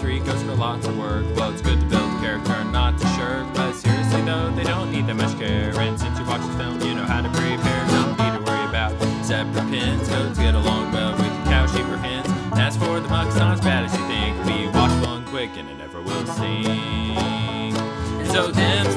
goes for lots of work. Well, it's good to build character, not to shirk. But seriously though, they don't need that much care. And since you watch the film, you know how to prepare. Don't need to worry about separate pins. Goats get along well with cow, sheep, or hens. And as for the muck, it's not as bad as you think. Be watchful and quick, and it never will sting. So them's